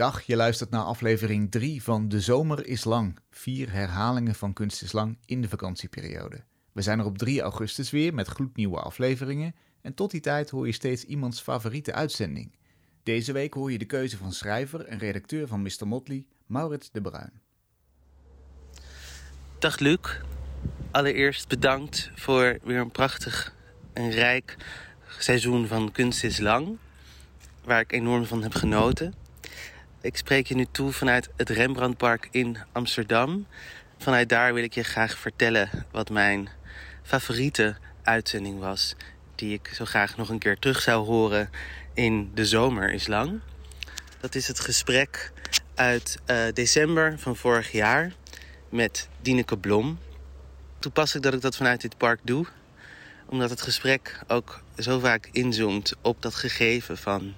Dag, je luistert naar aflevering 3 van De Zomer is Lang. Vier herhalingen van Kunst is Lang in de vakantieperiode. We zijn er op 3 augustus weer met gloednieuwe afleveringen. En tot die tijd hoor je steeds iemands favoriete uitzending. Deze week hoor je de keuze van schrijver en redacteur van Mr. Motley, Maurits de Bruin. Dag Luc. Allereerst bedankt voor weer een prachtig en rijk seizoen van Kunst is Lang. Waar ik enorm van heb genoten. Ik spreek je nu toe vanuit het Rembrandtpark in Amsterdam. Vanuit daar wil ik je graag vertellen wat mijn favoriete uitzending was. Die ik zo graag nog een keer terug zou horen in De Zomer is Lang. Dat is het gesprek uit uh, december van vorig jaar met Dineke Blom. Toepasselijk dat ik dat vanuit dit park doe. Omdat het gesprek ook zo vaak inzoomt op dat gegeven van...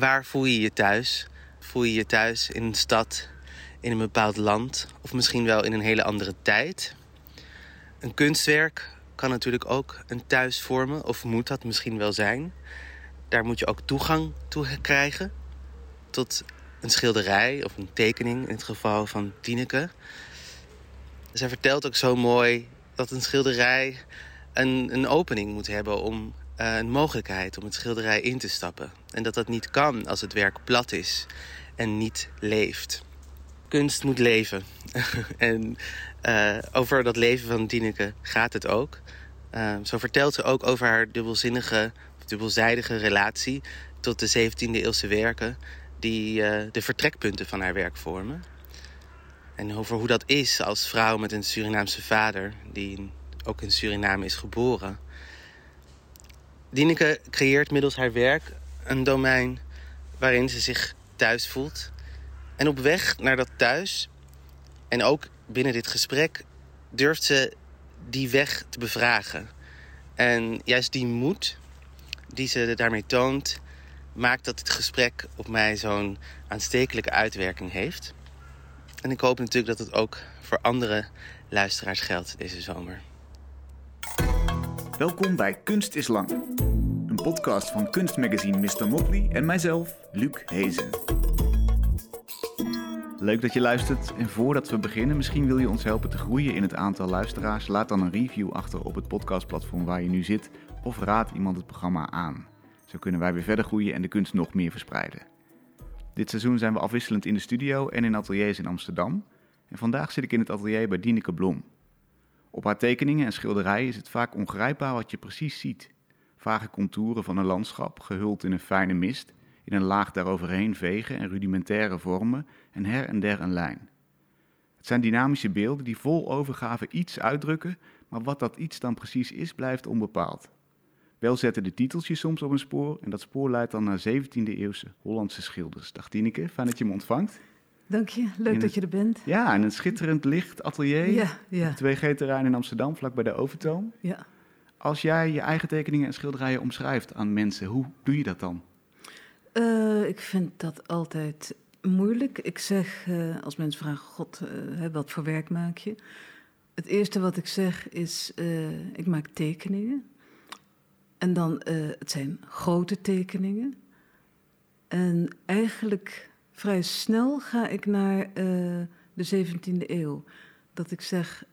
waar voel je je thuis? Voel je je thuis in een stad, in een bepaald land... of misschien wel in een hele andere tijd? Een kunstwerk kan natuurlijk ook een thuis vormen, of moet dat misschien wel zijn. Daar moet je ook toegang toe krijgen tot een schilderij of een tekening, in het geval van Tineke. Zij vertelt ook zo mooi dat een schilderij een, een opening moet hebben om uh, een mogelijkheid om het schilderij in te stappen. En dat dat niet kan als het werk plat is en niet leeft. Kunst moet leven. en uh, over dat leven van Tineke gaat het ook. Uh, zo vertelt ze ook over haar dubbelzinnige, dubbelzijdige relatie tot de 17e eeuwse werken die de vertrekpunten van haar werk vormen. En over hoe dat is als vrouw met een Surinaamse vader, die ook in Suriname is geboren. Dineke creëert middels haar werk een domein waarin ze zich thuis voelt. En op weg naar dat thuis, en ook binnen dit gesprek, durft ze die weg te bevragen. En juist die moed die ze daarmee toont, maakt dat het gesprek op mij zo'n aanstekelijke uitwerking heeft. En ik hoop natuurlijk dat het ook voor andere luisteraars geldt deze zomer. Welkom bij Kunst is Lang. Een podcast van kunstmagazine Mr. Motley en mijzelf, Luc Hezen. Leuk dat je luistert en voordat we beginnen, misschien wil je ons helpen te groeien in het aantal luisteraars. Laat dan een review achter op het podcastplatform waar je nu zit of raad iemand het programma aan. Zo kunnen wij weer verder groeien en de kunst nog meer verspreiden. Dit seizoen zijn we afwisselend in de studio en in ateliers in Amsterdam. En vandaag zit ik in het atelier bij Dineke Blom. Op haar tekeningen en schilderijen is het vaak ongrijpbaar wat je precies ziet. Vage contouren van een landschap, gehuld in een fijne mist, in een laag daaroverheen vegen en rudimentaire vormen en her en der een lijn. Het zijn dynamische beelden die vol overgave iets uitdrukken, maar wat dat iets dan precies is, blijft onbepaald. Wel zetten de titels je soms op een spoor en dat spoor leidt dan naar 17e-eeuwse Hollandse schilders. Dag Tineke, fijn dat je me ontvangt. Dank je, leuk dat je er bent. Ja, en een schitterend licht atelier. Ja, ja. 2G-terrein in Amsterdam, vlak bij de Overtoom. Ja. Als jij je eigen tekeningen en schilderijen omschrijft aan mensen, hoe doe je dat dan? Uh, ik vind dat altijd moeilijk. Ik zeg, uh, als mensen vragen, god, uh, wat voor werk maak je? Het eerste wat ik zeg is, ik maak tekeningen. En dan, het zijn grote tekeningen. En eigenlijk vrij snel ga ik naar uh, de 17e eeuw. Dat ik zeg,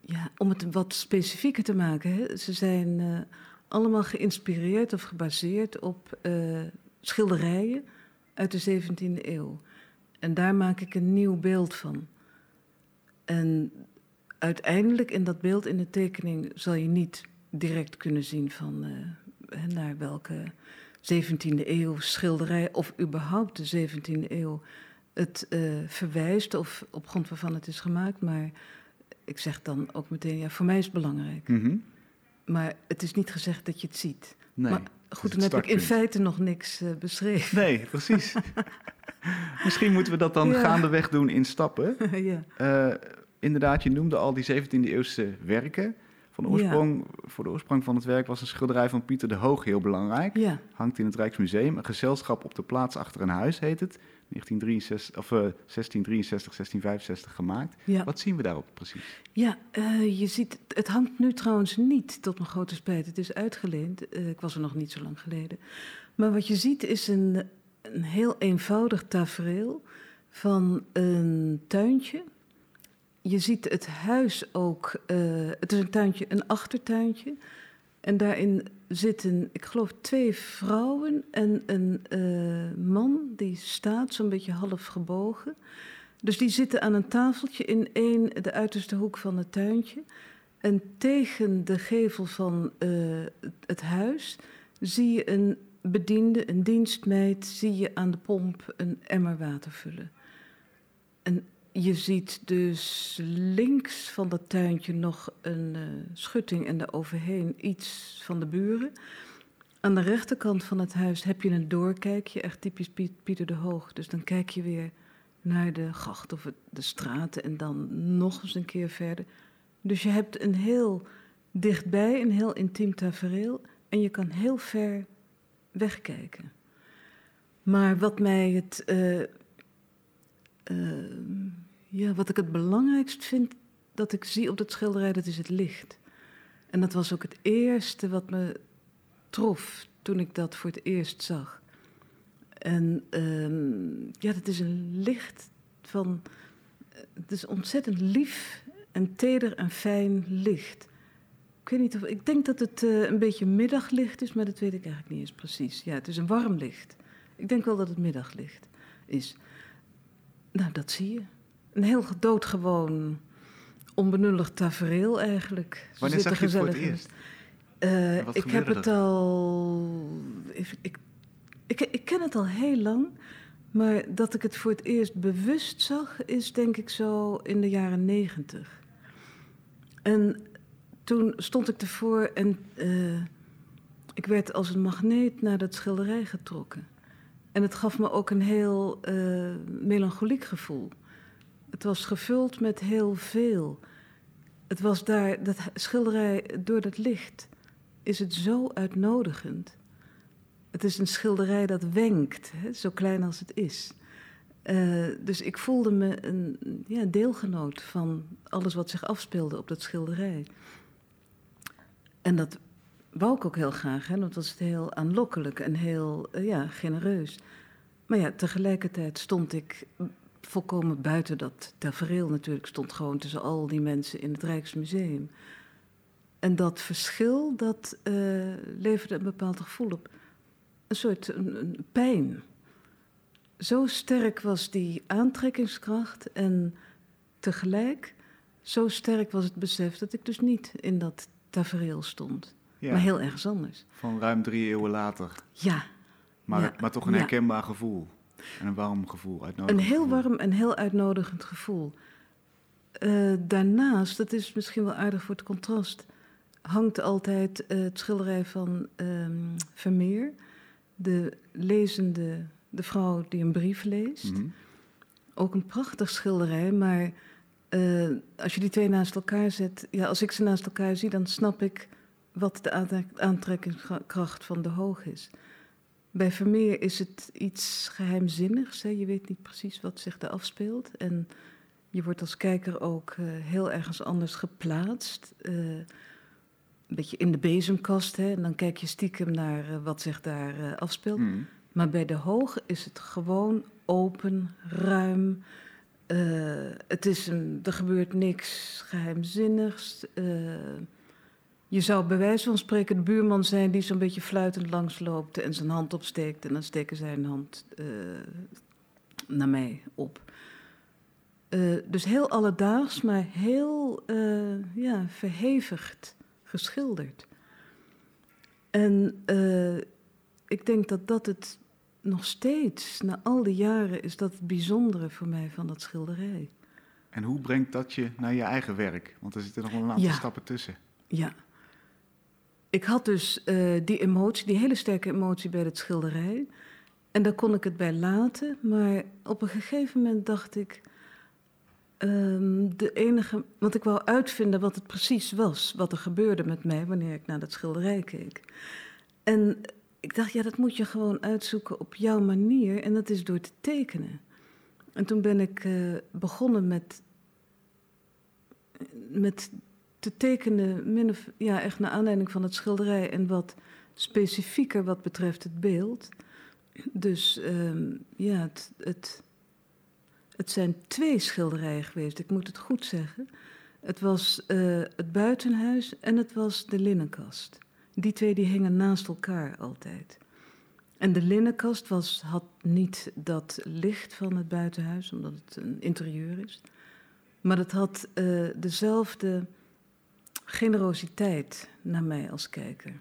ja, om het wat specifieker te maken, hè, ze zijn uh, allemaal geïnspireerd of gebaseerd op schilderijen uit de 17e eeuw. En daar maak ik een nieuw beeld van. En uiteindelijk in dat beeld, in de tekening, zal je niet direct kunnen zien van naar welke 17e eeuw schilderij of überhaupt de 17e eeuw het uh, verwijst of op grond waarvan het is gemaakt. Maar ik zeg dan ook meteen, ja, voor mij is het belangrijk. Mm -hmm. Maar het is niet gezegd dat je het ziet. Nee, maar goed, dan heb ik in feite nog niks uh, beschreven. Nee, precies. Misschien moeten we dat dan ja. gaandeweg doen in stappen. ja. Uh, inderdaad, je noemde al die 17e eeuwse werken. Van oorsprong, ja. Voor de oorsprong van het werk was een schilderij van Pieter de Hoog heel belangrijk. Ja. Hangt in het Rijksmuseum. Een gezelschap op de plaats achter een huis heet het. 1963, of, uh, 1663, 1665 gemaakt. Ja. Wat zien we daarop precies? Ja, uh, je ziet, het hangt nu trouwens niet, tot mijn grote spijt. Het is uitgeleend. Uh, ik was er nog niet zo lang geleden. Maar wat je ziet is een, een heel eenvoudig tafereel van een tuintje. Je ziet het huis ook. eh, het is een tuintje, een achtertuintje. En daarin zitten, ik geloof, twee vrouwen en een eh, man die staat, zo'n beetje half gebogen. Dus die zitten aan een tafeltje in één, de uiterste hoek van het tuintje. En tegen de gevel van eh, het- huis zie je een bediende, een dienstmeid, zie je aan de pomp een emmer water vullen. En je ziet dus links van dat tuintje nog een eh, schutting en daaroverheen iets van de buren. Aan de rechterkant van het huis heb je een doorkijkje, echt typisch Piet- Pieter de Hoog. Dus dan kijk je weer naar de gracht of de straten en dan nog eens een keer verder. Dus je hebt een heel dichtbij, een heel intiem tafereel en je kan heel ver wegkijken. Maar wat mij het, eh, eh, ja, wat ik het belangrijkst vind dat ik zie op dat schilderij, dat is het licht. En dat was ook het eerste wat me trof toen ik dat voor het eerst zag. En ehm, ja, dat is een licht van. Het is ontzettend lief en teder en fijn licht. Ik weet niet of. Ik denk dat het eh, een beetje middaglicht is, maar dat weet ik eigenlijk niet eens precies. Ja, het is een warm licht. Ik denk wel dat het middaglicht is. Nou, dat zie je. Een heel doodgewoon, onbenullig tafereel eigenlijk. Ze Wanneer zag je het voor het eerst? eh, ik heb het er? al. Ik, ik, ik ken het al heel lang. Maar dat ik het voor het eerst bewust zag, is denk ik zo in de jaren negentig. En toen stond ik ervoor en eh, ik werd als een magneet naar dat schilderij getrokken. En het gaf me ook een heel eh, melancholiek gevoel. Het was gevuld met heel veel. Het was daar, dat schilderij door dat licht, is het zo uitnodigend. Het is een schilderij dat wenkt, hè, zo klein als het is. Eh, dus ik voelde me een ja, deelgenoot van alles wat zich afspeelde op dat schilderij. En dat wou ik ook heel graag, hè, want was het heel aanlokkelijk en heel eh, ja, genereus. Maar ja, tegelijkertijd stond ik volkomen buiten dat tafereel natuurlijk. stond gewoon tussen al die mensen in het Rijksmuseum. En dat verschil, dat eh, leverde een bepaald gevoel op. Een soort een, een pijn. Zo sterk was die aantrekkingskracht en tegelijk zo sterk was het besef dat ik dus niet in dat tafereel stond. Ja, Maar heel ergens anders. van ruim drie eeuwen later. Ja, Maar, Ja, maar toch een ja. herkenbaar gevoel. En een warm gevoel. een uitnodigend heel gevoel. warm en heel uitnodigend gevoel. Eh, daarnaast, dat is misschien wel aardig voor het contrast, hangt altijd eh, het schilderij van ehm, Vermeer, de lezende, de vrouw die een brief leest. Mhm. Ook een prachtig schilderij, maar eh, als je die twee naast elkaar zet, ja, als ik ze naast elkaar zie, dan snap ik wat de aantrek- aantrekkingskracht van de hoog is. Bij Vermeer is het iets geheimzinnigs. Hè? Je weet niet precies wat zich daar afspeelt. En je wordt als kijker ook eh, heel ergens anders geplaatst. Eh, een beetje in de bezemkast. Hè? En dan kijk je stiekem naar eh, wat zich daar afspeelt. Mhm. Maar bij de hoog is het gewoon open, ruim. Het is een, er gebeurt niks geheimzinnigs. Je zou bij wijze van spreken de buurman zijn die zo'n beetje fluitend langsloopt en zijn hand opsteekt. En dan steken zij een hand eh, naar mij op. Eh, dus heel alledaags, maar heel eh, ja, verhevigd geschilderd. En ik denk dat dat het nog steeds, na al die jaren, is dat het bijzondere voor mij van dat schilderij. En hoe brengt dat je naar je eigen werk? Want er zitten nog wel een aantal Ja. stappen tussen. Ja. Ik had dus eh, die emotie, die hele sterke emotie bij het schilderij. En daar kon ik het bij laten. Maar op een gegeven moment dacht ik. ehm, de enige. Want ik wou uitvinden wat het precies was. Wat er gebeurde met mij wanneer ik naar dat schilderij keek. En ik dacht, ja, dat moet je gewoon uitzoeken op jouw manier. En dat is door te tekenen. En toen ben ik eh, begonnen met. met te tekenen, min ja, echt naar aanleiding van het schilderij en wat specifieker wat betreft het beeld. Dus ehm, ja, het, het, het zijn twee schilderijen geweest, ik moet het goed zeggen. Het was eh, het buitenhuis en het was de linnenkast. Die twee die hingen naast elkaar altijd. En de linnenkast was, had niet dat licht van het buitenhuis, omdat het een interieur is. Maar het had uh, dezelfde generositeit naar mij als kijker.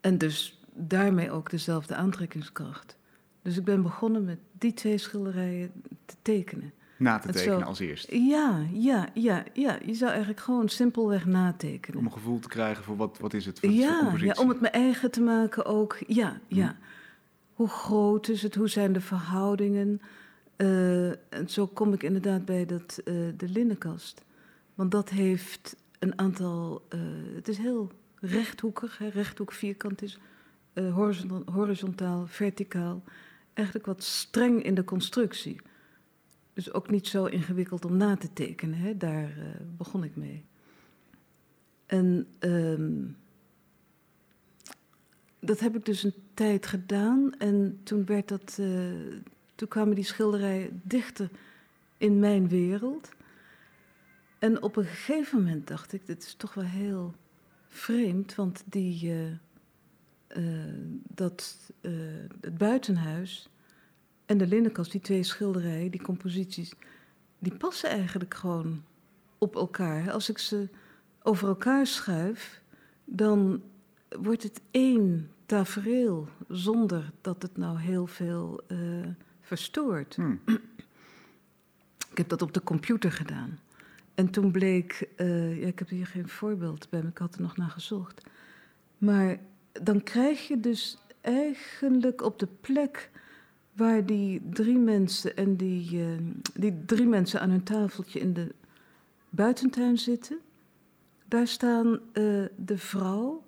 En dus daarmee ook dezelfde aantrekkingskracht. Dus ik ben begonnen met die twee schilderijen te tekenen. Na te tekenen als eerst? Ja, ja, ja, ja. Je zou eigenlijk gewoon simpelweg natekenen. Om een gevoel te krijgen voor wat, wat is het voor, ja, ja, om het mijn eigen te maken ook. Ja, ja. Hm. Hoe groot is het? Hoe zijn de verhoudingen? Uh, en zo kom ik inderdaad bij dat, uh, de linnenkast. Want dat heeft een aantal... Uh, het is heel rechthoekig, hè, rechthoek vierkant is... horizontaal, horizontaal, verticaal. Eigenlijk wat streng in de constructie. Dus ook niet zo ingewikkeld om na te tekenen. Hè? Daar uh, begon ik mee. En um, dat heb ik dus een tijd gedaan. En toen, werd dat, toen kwamen die schilderijen dichter in mijn wereld. En op een gegeven moment dacht ik, dit is toch wel heel vreemd, want die, uh, dat, het buitenhuis en de linnenkast, die twee schilderijen, die composities, die passen eigenlijk gewoon op elkaar. Als ik ze over elkaar schuif, dan wordt het één tafereel zonder dat het nou heel veel verstoort. Hmm. Ik heb dat op de computer gedaan. En toen bleek, uh, ja, ik heb hier geen voorbeeld bij me, ik had er nog naar gezocht. Maar dan krijg je dus eigenlijk op de plek waar die drie mensen en die, uh, die drie mensen aan hun tafeltje in de buitentuin zitten. Daar staan uh, de vrouw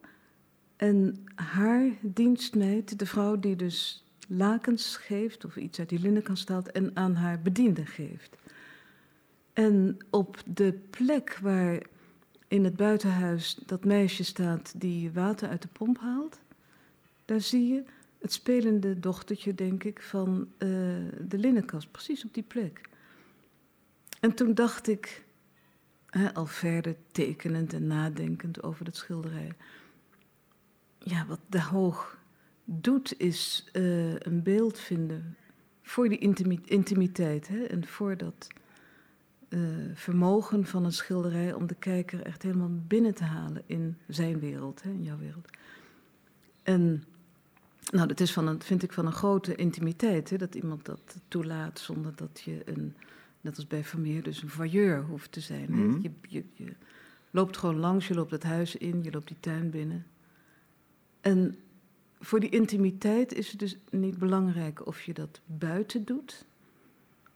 en haar dienstmeid, de vrouw die dus lakens geeft of iets uit die linnenkast staat en aan haar bediende geeft. En op de plek waar in het buitenhuis dat meisje staat die water uit de pomp haalt, daar zie je het spelende dochtertje, denk ik, van uh, de linnenkast, precies op die plek. En toen dacht ik, hè, al verder tekenend en nadenkend over dat schilderij. Ja, wat de Hoog doet, is uh, een beeld vinden voor die intimiteit hè, en voor dat uh, vermogen van een schilderij om de kijker echt helemaal binnen te halen in zijn wereld, hè, in jouw wereld. En nou, dat is van een, vind ik van een grote intimiteit, hè, dat iemand dat toelaat zonder dat je een, net als bij Vermeer, dus een voyeur hoeft te zijn. Mm je, je, je, loopt gewoon langs, je loopt het huis in, je loopt die tuin binnen. En voor die intimiteit is het dus niet belangrijk of je dat buiten doet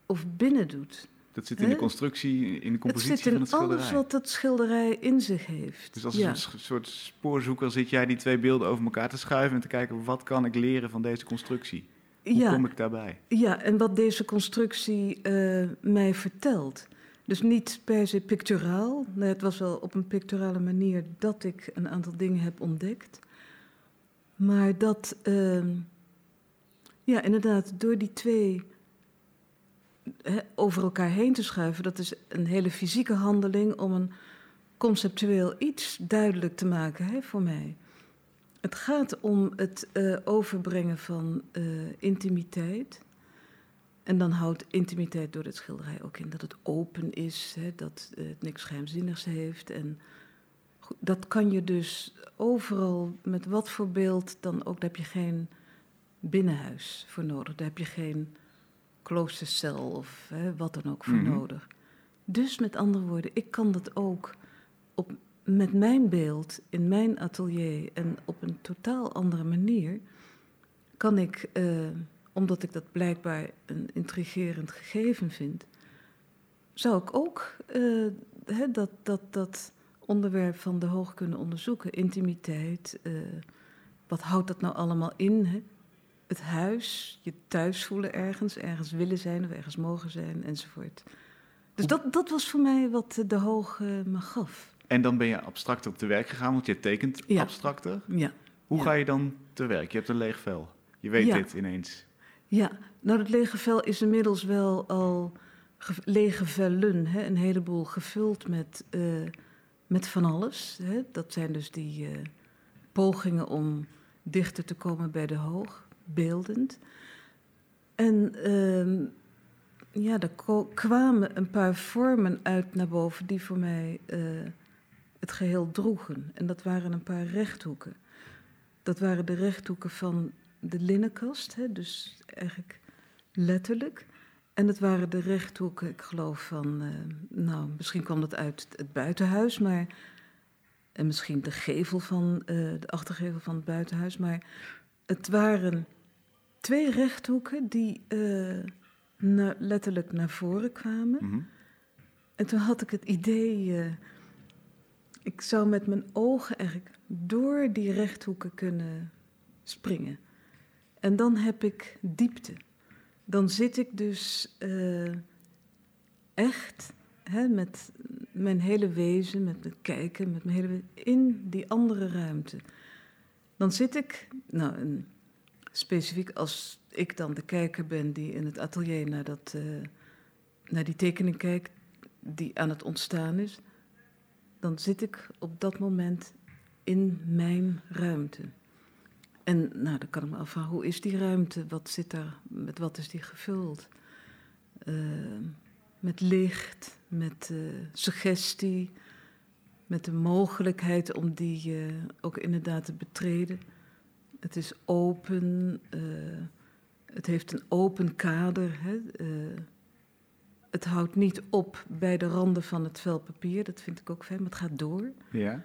of binnen doet. Dat zit in de constructie, in de compositie van het schilderij. alles wat het schilderij in zich heeft. Dus als een soort spoorzoeker zit jij die twee beelden over elkaar te schuiven... en te kijken, wat kan ik leren van deze constructie? Hoe kom ik daarbij? Ja, en wat deze constructie uh, mij vertelt. Dus niet per se picturaal. Nee, het was wel op een picturale manier dat ik een aantal dingen heb ontdekt. Maar dat, uh, ja, inderdaad, door die twee over elkaar heen te schuiven, dat is een hele fysieke handeling om een conceptueel iets duidelijk te maken hè, voor mij. Het gaat om het uh, overbrengen van uh, intimiteit. En dan houdt intimiteit door het schilderij ook in dat het open is, hè, dat het niks geheimzinnigs heeft. En dat kan je dus overal, met wat voor beeld dan ook, daar heb je geen binnenhuis voor nodig. Daar heb je geen kloostercel of hè, wat dan ook voor mm -hmm. nodig. Dus met andere woorden, ik kan dat ook op, met mijn beeld in mijn atelier en op een totaal andere manier, kan ik, uh, omdat ik dat blijkbaar een intrigerend gegeven vind, zou ik ook hè, dat, dat, dat onderwerp van de hoog kunnen onderzoeken. Intimiteit, uh, wat houdt dat nou allemaal in? Hè? Het huis, je thuis voelen ergens, ergens willen zijn of ergens mogen zijn enzovoort. Dus dat, dat was voor mij wat de hoog uh, me gaf. En dan ben je abstracter te werk gegaan, want je tekent ja. abstracter. Ja. Hoe Ja. ga je dan te werk? Je hebt een leeg vel. Je weet Ja. dit ineens. Ja, nou dat lege vel is inmiddels wel al ge- lege vellen, hè, een heleboel gevuld met, eh, met van alles. Hè. Dat zijn dus die eh, pogingen om dichter te komen bij de hoog, beeldend. En ehm, ja, ko- kwamen een paar vormen uit naar boven die voor mij eh, het geheel droegen. En dat waren een paar rechthoeken. Dat waren de rechthoeken van de linnenkast, hè, dus eigenlijk letterlijk. En het waren de rechthoeken, ik geloof van, eh, nou, misschien kwam dat uit het buitenhuis, maar. En misschien de gevel van, eh, de achtergevel van het buitenhuis. Maar het waren twee rechthoeken die eh, na- letterlijk naar voren kwamen. Mhm. En toen had ik het idee, eh, ik zou met mijn ogen eigenlijk door die rechthoeken kunnen springen. En dan heb ik diepte. Dan zit ik dus eh, echt hè, met mijn hele wezen, met mijn kijken, met mijn hele in die andere ruimte. Dan zit ik, nou, specifiek als ik dan de kijker ben die in het atelier naar, dat, eh, naar die tekening kijkt, die aan het ontstaan is, dan zit ik op dat moment in mijn ruimte. En nou, dan kan ik me afvragen, hoe is die ruimte? Wat zit daar, met wat is die gevuld? Eh, met licht, met eh, suggestie, met de mogelijkheid om die eh, ook inderdaad te betreden. Het is open, eh, het heeft een open kader. Hè? eh, het houdt niet op bij de randen van het vel papier, dat vind ik ook fijn, maar het gaat door. Ja.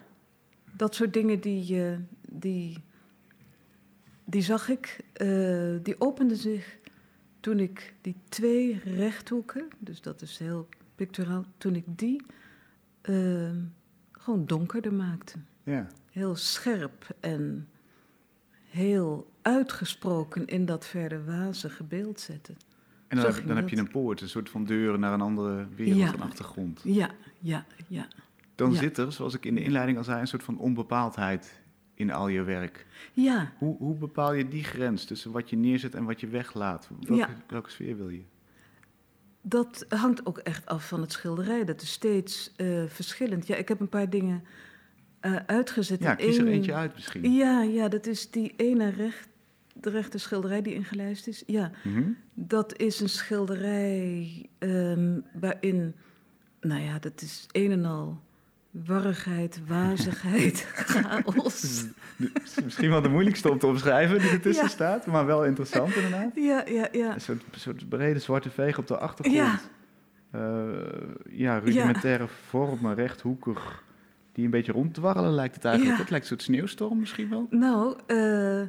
Dat soort dingen die, die, die zag ik, die openden zich toen ik die twee rechthoeken, dus dat is heel picturaal, toen ik die gewoon donkerder maakte. ja. Heel scherp en heel uitgesproken in dat verder wazige beeld zetten. En dan, heb, dan heb je een poort, een soort van deur naar een andere wereld, Ja. een achtergrond. Ja, ja, ja. Dan Ja. zit er, zoals ik in de inleiding al zei, een soort van onbepaaldheid in al je werk. Ja, Hoe, hoe bepaal je die grens tussen wat je neerzet en wat je weglaat? Welke, Ja. welke sfeer wil je? Dat hangt ook echt af van het schilderij. Dat is steeds eh, verschillend. Ja, ik heb een paar dingen eh, uitgezet. Ja, kies er eentje uit misschien. Ja, ja, dat is die ene recht, de rechte schilderij die ingelijst is. Ja, Mhm. dat is een schilderij ehm, waarin, nou ja, dat is een en al warrigheid, wazigheid, chaos. Misschien wel de moeilijkste om te omschrijven die ertussen Ja. staat, maar wel interessant inderdaad. Ja, ja, ja. Een soort, soort brede zwarte veeg op de achtergrond. Ja. Eh, ja, rudimentaire vormen, rechthoekig, die een beetje ronddwarrelen lijkt het eigenlijk. Ja. Het lijkt een soort sneeuwstorm misschien wel. Nou, eh,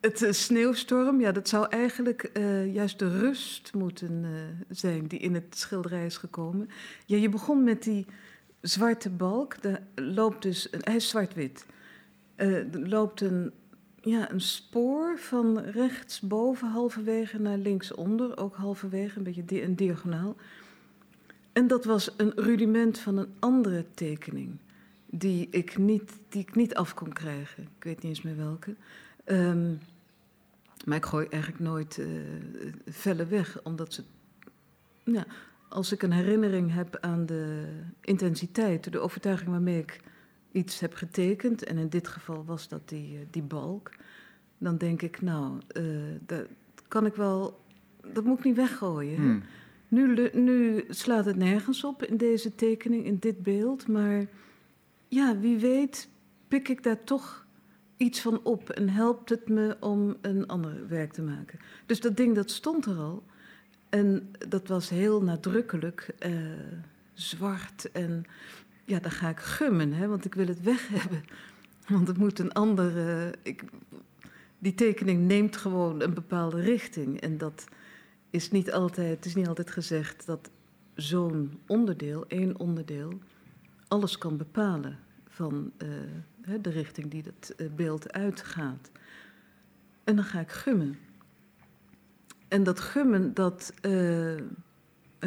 het eh, sneeuwstorm, ja, dat zou eigenlijk juist de rust moeten zijn die in het schilderij is gekomen. Ja, je begon met die zwarte balk. Er loopt dus, hij is zwart-wit. Er loopt een, ja, een spoor van rechtsboven halverwege naar linksonder, ook halverwege, een beetje een diagonaal. En dat was een rudiment van een andere tekening die ik niet, die ik niet af kon krijgen. Ik weet niet eens meer welke. Ehm, maar ik gooi eigenlijk nooit eh vellen weg, omdat ze. Ja, als ik een herinnering heb aan de intensiteit, de overtuiging waarmee ik iets heb getekend, en in dit geval was dat die, eh, die balk, dan denk ik, nou, eh, dat kan ik wel. Dat moet ik niet weggooien. Hmm. Nu, nu slaat het nergens op in deze tekening, in dit beeld. Maar ja, wie weet pik ik daar toch iets van op en helpt het me om een ander werk te maken. Dus dat ding dat stond er al. En dat was heel nadrukkelijk eh, zwart. En ja, dan ga ik gummen, hè, want ik wil het weg hebben. Want het moet een andere. Ik, die tekening neemt gewoon een bepaalde richting. En dat is niet altijd, het is niet altijd gezegd dat zo'n onderdeel, één onderdeel, alles kan bepalen van eh, de richting die het eh, beeld uitgaat. En dan ga ik gummen. En dat gummen, dat, eh,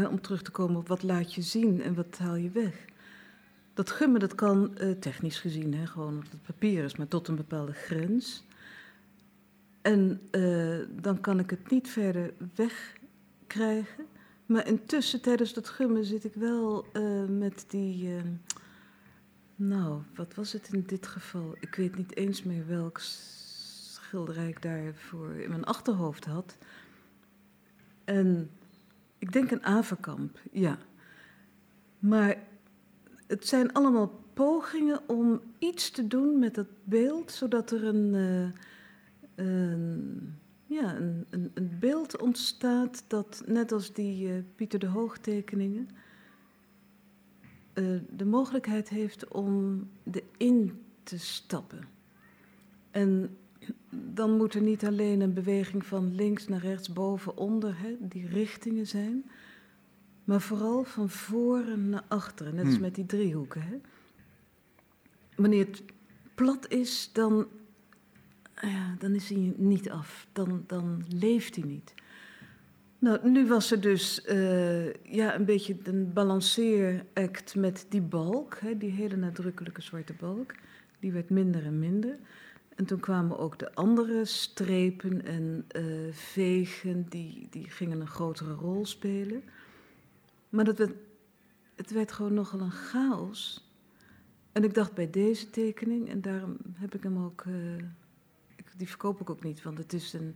om terug te komen op wat laat je zien en wat haal je weg. Dat gummen, dat kan eh, technisch gezien, hè, gewoon op het papier is, maar tot een bepaalde grens. En eh, dan kan ik het niet verder wegkrijgen. Maar intussen, tijdens dat gummen, zit ik wel met die. eh, nou, wat was het in dit geval? Ik weet niet eens meer welk schilderij ik daarvoor in mijn achterhoofd had. En ik denk een averkamp, ja. Maar het zijn allemaal pogingen om iets te doen met dat beeld, zodat er een, eh, een, ja, een, een, beeld ontstaat dat, net als die eh, Pieter de Hoog tekeningen, eh, de mogelijkheid heeft om erin te stappen. En dan moet er niet alleen een beweging van links naar rechts, boven, onder, hè, die richtingen zijn, maar vooral van voren naar achteren, net als Hmm. met die driehoeken. Hè. Wanneer het plat is, dan, ja, dan is hij niet af, dan, dan leeft hij niet. Nou, nu was er dus eh, ja, een beetje een balanceeract met die balk, hè, die hele nadrukkelijke zwarte balk. Die werd minder en minder. En toen kwamen ook de andere strepen en eh, vegen, die, die gingen een grotere rol spelen. Maar dat werd, het werd gewoon nogal een chaos. En ik dacht bij deze tekening, en daarom heb ik hem ook, eh, die verkoop ik ook niet, want het is een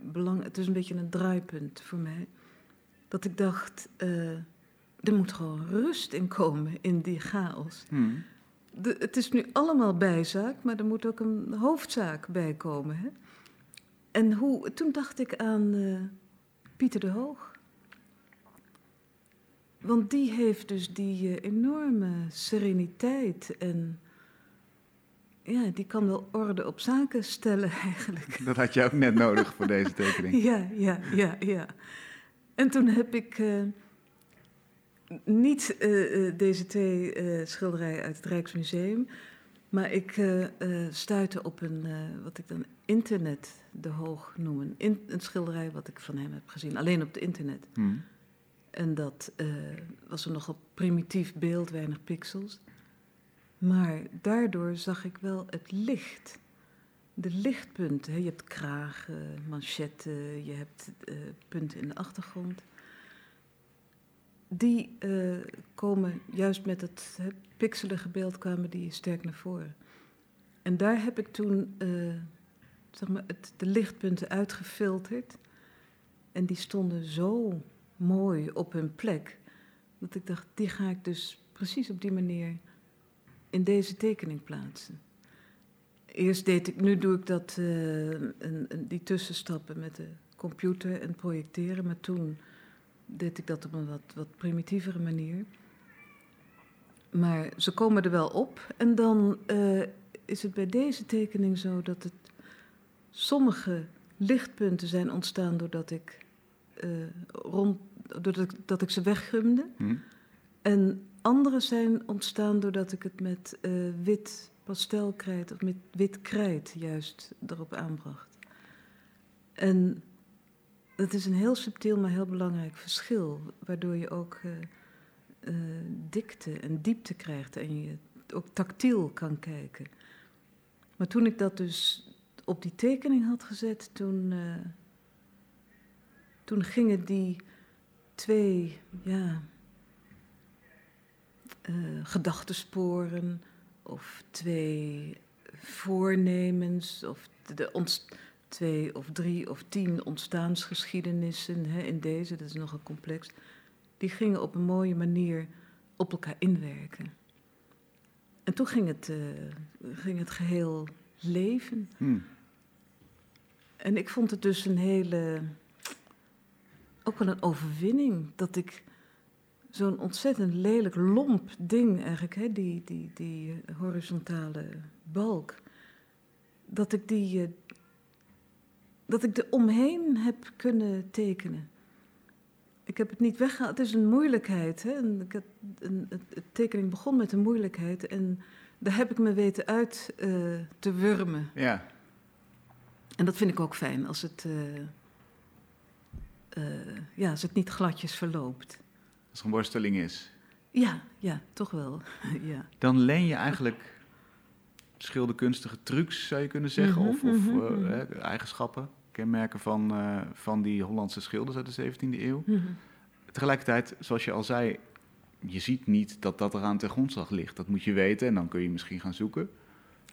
belang, het is een beetje een draaipunt voor mij. Dat ik dacht, eh, er moet gewoon rust in komen in die chaos. Hmm. De, het is nu allemaal bijzaak, maar er moet ook een hoofdzaak bij komen. Hè? En hoe, toen dacht ik aan eh, Pieter de Hoog. Want die heeft dus die eh, enorme sereniteit en ja, die kan wel orde op zaken stellen eigenlijk. Dat had je ook net nodig voor deze tekening. Ja, ja, ja, ja. En toen heb ik eh, niet eh, eh, deze twee eh, schilderijen uit het Rijksmuseum, maar ik eh, stuitte op een, wat ik dan internet de hoog noem. Een, in- een schilderij wat ik van hem heb gezien, alleen op het internet. Hmm. En dat was een nogal primitief beeld, weinig pixels. Maar daardoor zag ik wel het licht. De lichtpunten. Hè. Je hebt kragen, manchetten, je hebt punten in de achtergrond. Die eh, komen juist met het pixelige beeld kwamen die sterk naar voren. En daar heb ik toen eh, zeg maar het, de lichtpunten uitgefilterd. En die stonden zo mooi op hun plek. Dat ik dacht, die ga ik dus precies op die manier in deze tekening plaatsen. Eerst deed ik, nu doe ik dat, eh, een, een- die tussenstappen met de computer en projecteren. Maar toen deed ik dat op een wat, wat primitievere manier. Maar ze komen er wel op. En dan eh, is het bij deze tekening zo dat het sommige lichtpunten zijn ontstaan doordat ik eh, rond, doordat ik, dat ik ze weggumde. Hmm. En andere zijn ontstaan doordat ik het met eh, wit pastelkrijt of met wit krijt juist erop aanbracht. En dat is een heel subtiel, maar heel belangrijk verschil, waardoor je ook eh, eh, dikte en diepte krijgt en je ook tactiel kan kijken. Maar toen ik dat dus op die tekening had gezet, toen, eh, toen gingen die twee, ja, gedachtensporen of twee voornemens of de, de ontst- twee of drie of tien ontstaansgeschiedenissen hè, in deze, dat is nogal complex, die gingen op een mooie manier op elkaar inwerken. En toen ging het, eh, ging het geheel leven. Hmm. En ik vond het dus een hele. ook wel een overwinning dat ik zo'n ontzettend lelijk lomp ding eigenlijk, hè, die, die, die eh, horizontale balk, dat ik die. Dat ik er omheen heb kunnen tekenen. Ik heb het niet weggehaald. Het is een moeilijkheid. Hè? En ik heb, een, het, het tekening begon met een moeilijkheid. En daar heb ik me weten uit eh, te wurmen. Ja, En dat vind ik ook fijn als het, eh, eh, ja, als het niet gladjes verloopt. als er een worsteling is. Ja, ja, toch wel. ja. Dan leen je eigenlijk schilderkunstige trucs, zou je kunnen zeggen, Mhm, of, of mhm, mhm. eigenschappen, kenmerken van, eh, van die Hollandse schilders uit de 17e eeuw. Mhm. Tegelijkertijd, zoals je al zei, je ziet niet dat dat eraan ten grondslag ligt. Dat moet je weten en dan kun je misschien gaan zoeken.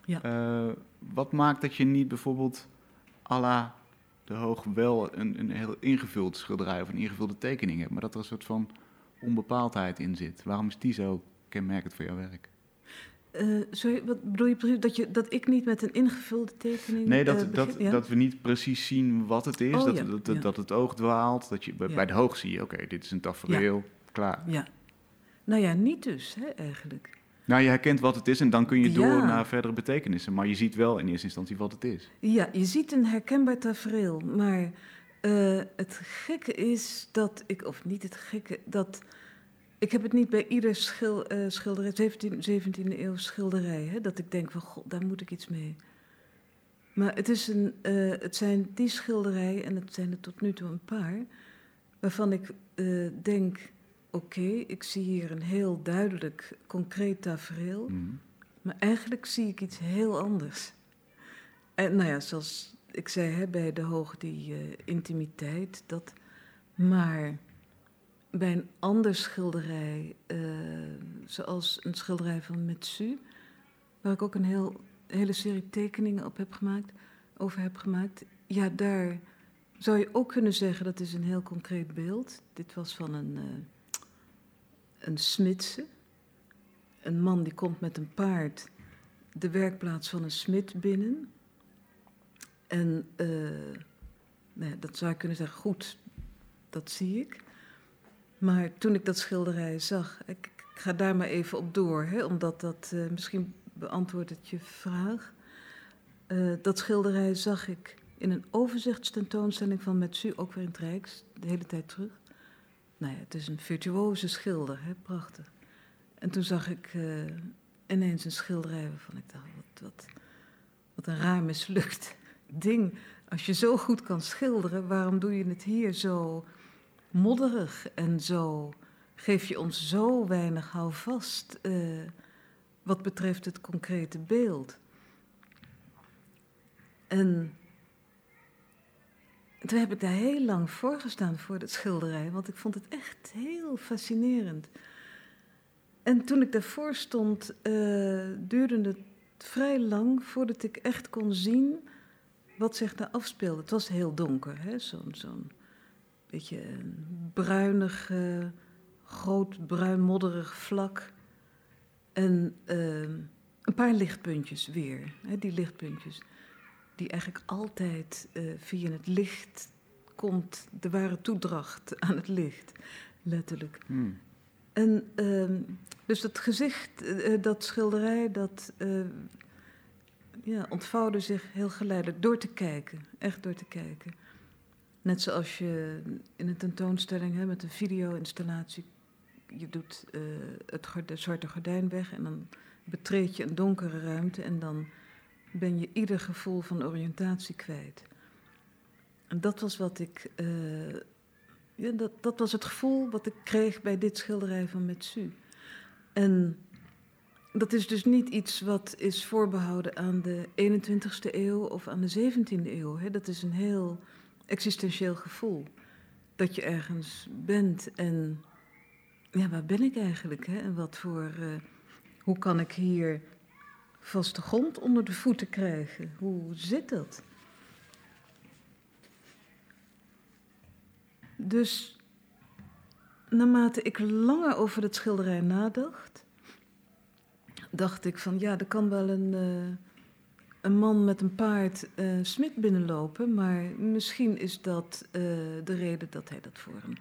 Ja. Eh, wat maakt dat je niet bijvoorbeeld à la de Hoog wel een, een heel ingevuld schilderij of een ingevulde tekening hebt, maar dat er een soort van onbepaaldheid in zit? Waarom is die zo kenmerkend voor jouw werk? Eh, sorry, wat bedoel je precies? Dat, je, dat ik niet met een ingevulde tekening. Nee, eh, dat, begin? dat, Ja? dat we niet precies zien wat het is. Oh, dat, ja, dat, ja. dat, het oog dwaalt. Dat je, bij, de hoog zie je, oké, dit is een tafereel, klaar. Ja. Nou ja, niet dus, hè, eigenlijk. Nou, je herkent wat het is en dan kun je door naar verdere betekenissen. Maar je ziet wel in eerste instantie wat het is. Ja, je ziet een herkenbaar tafereel, maar eh, het gekke is dat ik, of niet het gekke, dat ik heb het niet bij ieder schil, eh, schilderij, 17, 17e eeuw schilderij, hè, dat ik denk van, god, daar moet ik iets mee. Maar het, is een, eh, het zijn die schilderijen, en het zijn er tot nu toe een paar, waarvan ik eh, denk, oké, ik zie hier een heel duidelijk, concreet tafereel. Mhm. Maar eigenlijk zie ik iets heel anders. En nou ja, zoals ik zei hè, bij de hoog die intimiteit, dat. Maar bij een ander schilderij, eh, zoals een schilderij van Metsu, waar ik ook een heel, hele serie tekeningen op heb gemaakt, over heb gemaakt, ja, daar zou je ook kunnen zeggen dat is een heel concreet beeld. Dit was van een, eh een smidse, een man die komt met een paard de werkplaats van een smid binnen. En eh, nou dat zou ik kunnen zeggen, goed, dat zie ik. Maar toen ik dat schilderij zag, ik, ga daar maar even op door, hè, omdat dat eh, misschien beantwoordt je vraag. Eh, dat schilderij zag ik in een overzichtstentoonstelling van Metsu, ook weer in het Rijks, de hele tijd terug. Nou ja, het is een virtuoze schilder, hè, prachtig. En toen zag ik eh, ineens een schilderij waarvan ik dacht, wat, wat, wat een raar mislukt ding. Als je zo goed kan schilderen, waarom doe je het hier zo modderig en zo... Geef je ons zo weinig houvast eh, wat betreft het concrete beeld. En toen heb ik daar heel lang voor gestaan voor dat schilderij, want ik vond het echt heel fascinerend. En toen ik daarvoor stond, eh, duurde het vrij lang voordat ik echt kon zien wat zich daar afspeelde. Het was heel donker, hè? zo'n zo'n beetje bruinig, eh, groot bruin modderig vlak. En eh, een paar lichtpuntjes weer, hè? die lichtpuntjes. Die eigenlijk altijd eh, via het licht komt, de ware toedracht aan het licht, letterlijk. Hmm. En ehm, dus dat gezicht, eh, dat schilderij, dat eh, ja, ontvouwde zich heel geleidelijk door te kijken. Echt door te kijken. Net zoals je in een tentoonstelling hè, met een video-installatie, je doet eh, het de zwarte gordijn weg en dan betreed je een donkere ruimte en dan ben je ieder gevoel van oriëntatie kwijt. En dat was wat ik eh, ja, dat, dat was het gevoel wat ik kreeg bij dit schilderij van Metsu. En dat is dus niet iets wat is voorbehouden aan de 21ste eeuw of aan de 17e eeuw. Hè. Dat is een heel existentieel gevoel. Dat je ergens bent en ja, waar ben ik eigenlijk? Hè? En wat voor, eh, hoe kan ik hier vaste grond onder de voeten krijgen? Hoe zit dat? Dus naarmate ik langer over dat schilderij nadacht, dacht ik van ja, er kan wel een, eh, een man met een paard eh smid binnenlopen, maar misschien is dat eh, de reden dat hij dat voor hem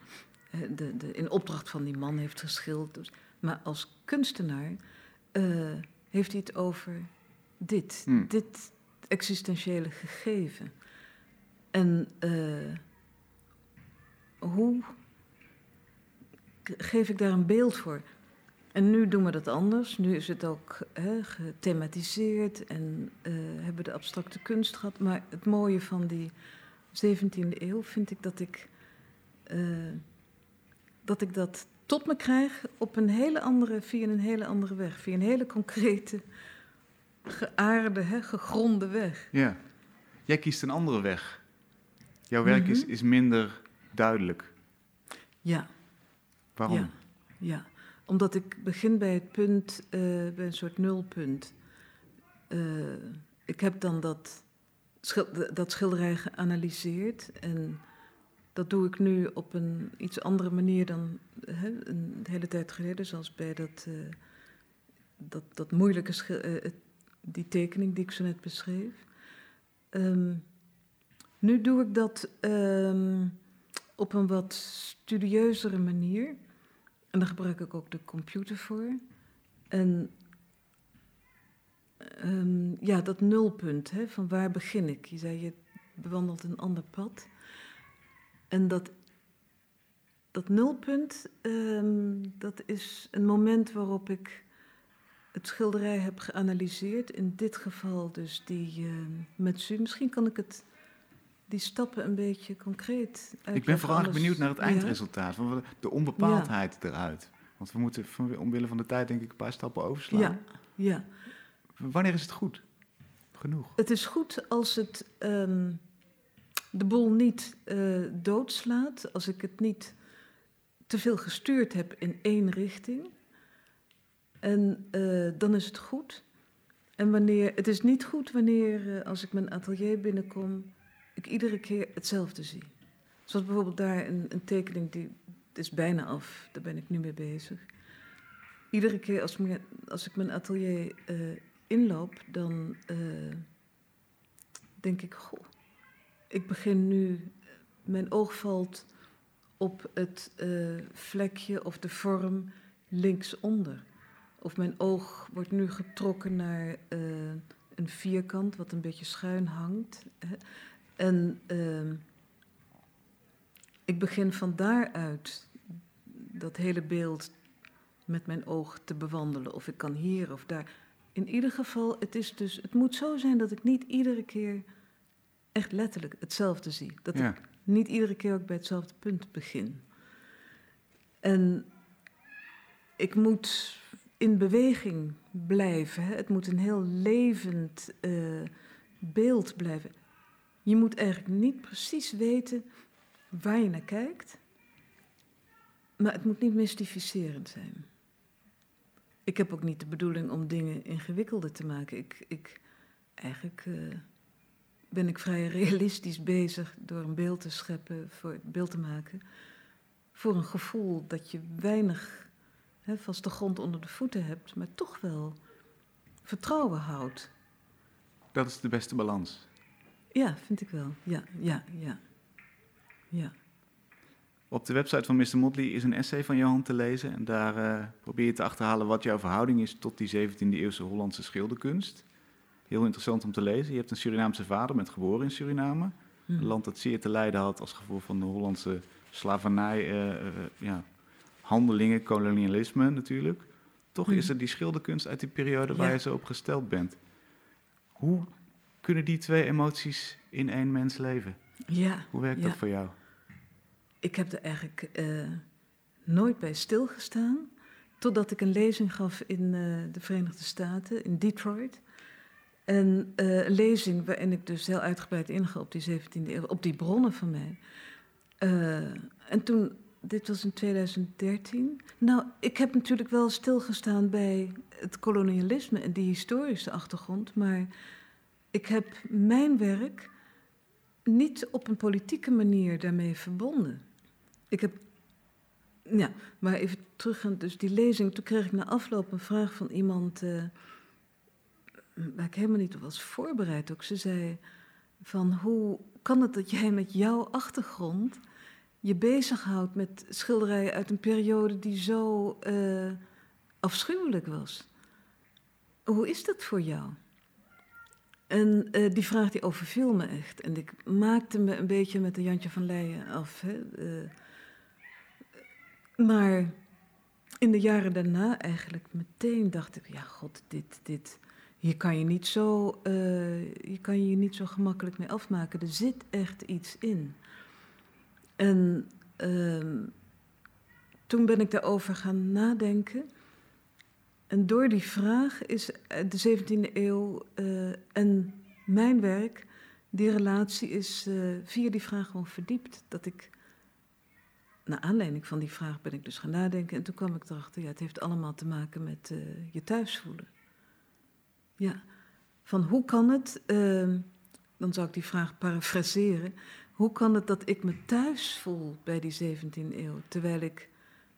eh, de, de, in opdracht van die man heeft geschilderd. Dus, maar als kunstenaar heeft hij het over dit, Hmm. dit existentiële gegeven. En hoe geef ik daar een beeld voor? En nu doen we dat anders. Nu is het ook hè, gethematiseerd en eh, hebben we de abstracte kunst gehad. Maar het mooie van die 17e eeuw vind ik dat ik eh, dat ik dat tot me krijg op een hele andere, via een hele andere weg. Via een hele concrete, geaarde, hè, gegronde weg. Ja. Jij kiest een andere weg. Jouw werk is, Mhm. is minder duidelijk. Ja, Waarom? Ja. ja. Omdat ik begin bij het punt, eh, bij een soort nulpunt. Eh, ik heb dan dat, dat schilderij geanalyseerd. En dat doe ik nu op een iets andere manier dan hè, een hele tijd geleden. Zoals bij dat, eh, dat, dat moeilijke die tekening die ik zo net beschreef. Ehm, nu doe ik dat ehm, op een wat studieuzere manier. En daar gebruik ik ook de computer voor. En ehm, ja, dat nulpunt, hè, van waar begin ik? Je zei, je bewandelt een ander pad. En dat, dat nulpunt, ehm, dat is een moment waarop ik het schilderij heb geanalyseerd. In dit geval dus die ehm met u. Misschien kan ik het, die stappen een beetje concreet uitleggen. Ik ben vooral benieuwd naar het eindresultaat. Van de onbepaaldheid eruit. Want we moeten van- omwille van de tijd denk ik een paar stappen overslaan. Ja, ja. Wanneer is het goed? Genoeg. Het is goed als het ehm, de boel niet eh, doodslaat, als ik het niet te veel gestuurd heb in één richting. En eh, dan is het goed. En wanneer, het is niet goed wanneer, eh, als ik mijn atelier binnenkom, ik iedere keer hetzelfde zie. Zoals bijvoorbeeld daar een, een tekening, die is bijna af, daar ben ik nu mee bezig. Iedere keer als, als ik mijn atelier eh, inloop, dan eh, denk ik, goh, ik begin nu, mijn oog valt op het eh, vlekje of de vorm linksonder. Of mijn oog wordt nu getrokken naar een vierkant wat een beetje schuin hangt. Hè. En ehm, ik begin van daaruit dat hele beeld met mijn oog te bewandelen. Of ik kan hier of daar. In ieder geval, het, is dus, het moet zo zijn dat ik niet iedere keer echt letterlijk hetzelfde zie. Dat Ja. ik niet iedere keer ook bij hetzelfde punt begin. En ik moet in beweging blijven. Hè. Het moet een heel levend eh, beeld blijven. Je moet eigenlijk niet precies weten waar je naar kijkt. Maar het moet niet mystificerend zijn. Ik heb ook niet de bedoeling om dingen ingewikkelder te maken. Ik, ik, eigenlijk eh, ben ik vrij realistisch bezig door een beeld te scheppen, voor beeld te maken. Voor een gevoel dat je weinig hè, vaste grond onder de voeten hebt, maar toch wel vertrouwen houdt. Dat is de beste balans. Ja, vind ik wel. Ja, ja, ja. Ja. Op de website van Mr. Motley is een essay van Johan te lezen. En daar eh, probeer je te achterhalen wat jouw verhouding is tot die 17e eeuwse Hollandse schilderkunst. Heel interessant om te lezen. Je hebt een Surinaamse vader, bent geboren in Suriname. Hm. Een land dat zeer te lijden had als gevolg van de Hollandse slavernij, eh, eh, ja, handelingen, kolonialisme natuurlijk. Toch Mhm. is er die schilderkunst uit die periode waar Ja. je zo op gesteld bent. Hoe kunnen die twee emoties in één mens leven? Ja, Hoe werkt Ja. dat voor jou? ik heb er eigenlijk eh, nooit bij stilgestaan. Totdat ik een lezing gaf in eh, de Verenigde Staten, in Detroit. En eh, een lezing waarin ik dus heel uitgebreid inga op die 17e eeuw, op die bronnen van mij. En toen, dit was in 2013. Nou, ik heb natuurlijk wel stilgestaan bij het kolonialisme en die historische achtergrond. Maar ik heb mijn werk niet op een politieke manier daarmee verbonden. Ik heb. Ja, maar even terug dus die lezing. Toen kreeg ik na afloop een vraag van iemand. eh, waar ik helemaal niet op was voorbereid ook. Ze zei: van hoe kan het dat jij met jouw achtergrond. je bezighoudt met schilderijen uit een periode die zo eh, afschuwelijk was? Hoe is dat voor jou? En eh, die vraag die overviel me echt. En ik maakte me een beetje met de Jantje van Leijen af. Hè. eh. maar in de jaren daarna eigenlijk meteen dacht ik... ja, god, dit, dit, hier kan je niet zo, eh, hier kan je je niet zo gemakkelijk mee afmaken. Er zit echt iets in. En ehm, toen ben ik daarover gaan nadenken. En door die vraag is eh, de 17e eeuw uh, en mijn werk, die relatie is uh, via die vraag gewoon verdiept. Dat ik, naar aanleiding van die vraag ben ik dus gaan nadenken. En toen kwam ik erachter, ja, het heeft allemaal te maken met je thuis voelen. Ja, van hoe kan het, ehm, dan zou ik die vraag parafraseren. Hoe kan het dat ik me thuis voel bij die 17e eeuw, terwijl ik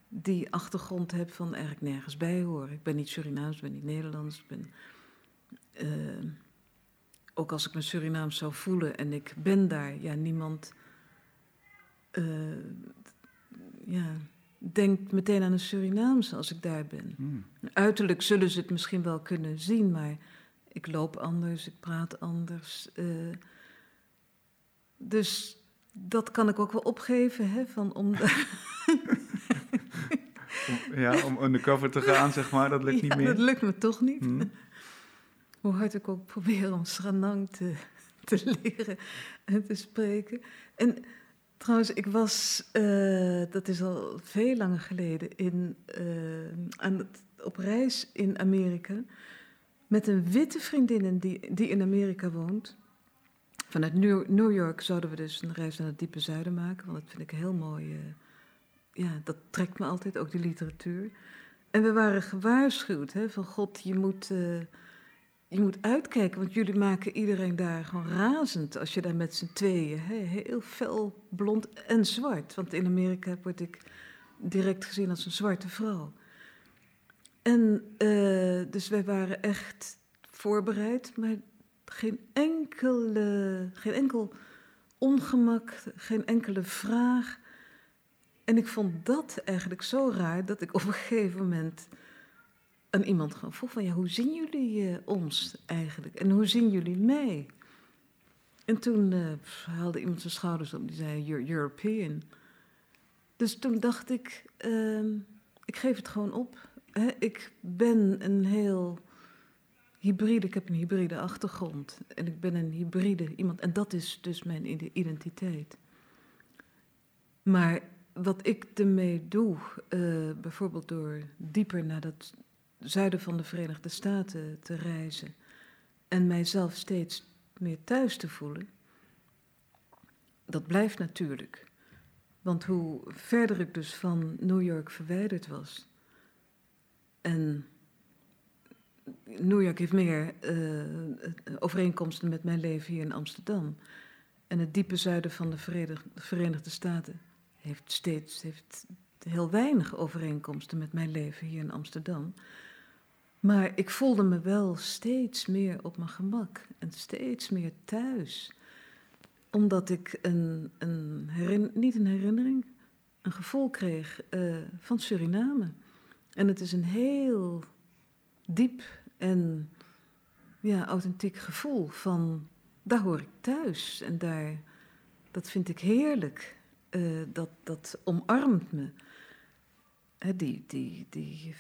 die achtergrond heb van eigenlijk nergens bij horen. Ik ben niet Surinaams, ik ben niet Nederlands. Ik ben, uh, ook als ik me Surinaams zou voelen en ik ben daar, ja, niemand uh, ja, denkt meteen aan een Surinaams als ik daar ben. Hmm. Uiterlijk zullen ze het misschien wel kunnen zien, maar ik loop anders, ik praat anders. Uh, dus dat kan ik ook wel opgeven, hè, van om. ja, om undercover te gaan, zeg maar, dat lukt niet meer. dat lukt me toch niet. Hmm. Hoe hard ik ook probeer om Sranang te, te leren en te spreken. En trouwens, ik was, uh, dat is al veel langer geleden, in, uh, aan het, op reis in Amerika met een witte vriendin die, die in Amerika woont. Vanuit New York zouden we dus een reis naar het diepe zuiden maken, want dat vind ik heel mooi. Ja, dat trekt me altijd, ook de literatuur. En we waren gewaarschuwd hè, van God, je moet, uh, je moet uitkijken, want jullie maken iedereen daar gewoon razend als je daar met z'n tweeën, hè, heel fel blond en zwart. Want in Amerika word ik direct gezien als een zwarte vrouw. En uh, dus wij waren echt voorbereid, maar geen, enkele, geen enkel ongemak, geen enkele vraag. En ik vond dat eigenlijk zo raar dat ik op een gegeven moment aan iemand gewoon vroeg van ja, hoe zien jullie uh, ons eigenlijk? En hoe zien jullie mij? En toen uh, haalde iemand zijn schouders op, die zei You're European. Dus toen dacht ik, uh, ik geef het gewoon op. Hè? Ik ben een heel hybride, ik heb een hybride achtergrond. En ik ben een hybride iemand. En dat is dus mijn identiteit. Maar wat ik ermee doe, uh, bijvoorbeeld door dieper naar dat zuiden van de Verenigde Staten te reizen en mijzelf steeds meer thuis te voelen, dat blijft natuurlijk. Want hoe verder ik dus van New York verwijderd was, en New York heeft meer uh, overeenkomsten met mijn leven hier in Amsterdam. En het diepe zuiden van de Verenigde Staten heeft steeds heeft heel weinig overeenkomsten met mijn leven hier in Amsterdam. Maar ik voelde me wel steeds meer op mijn gemak en steeds meer thuis. Omdat ik een, een niet een herinnering, een gevoel kreeg uh, van Suriname. En het is een heel diep en ja, authentiek gevoel van daar hoor ik thuis en daar, dat vind ik heerlijk. Uh, dat, dat omarmt me. He, die, die, die,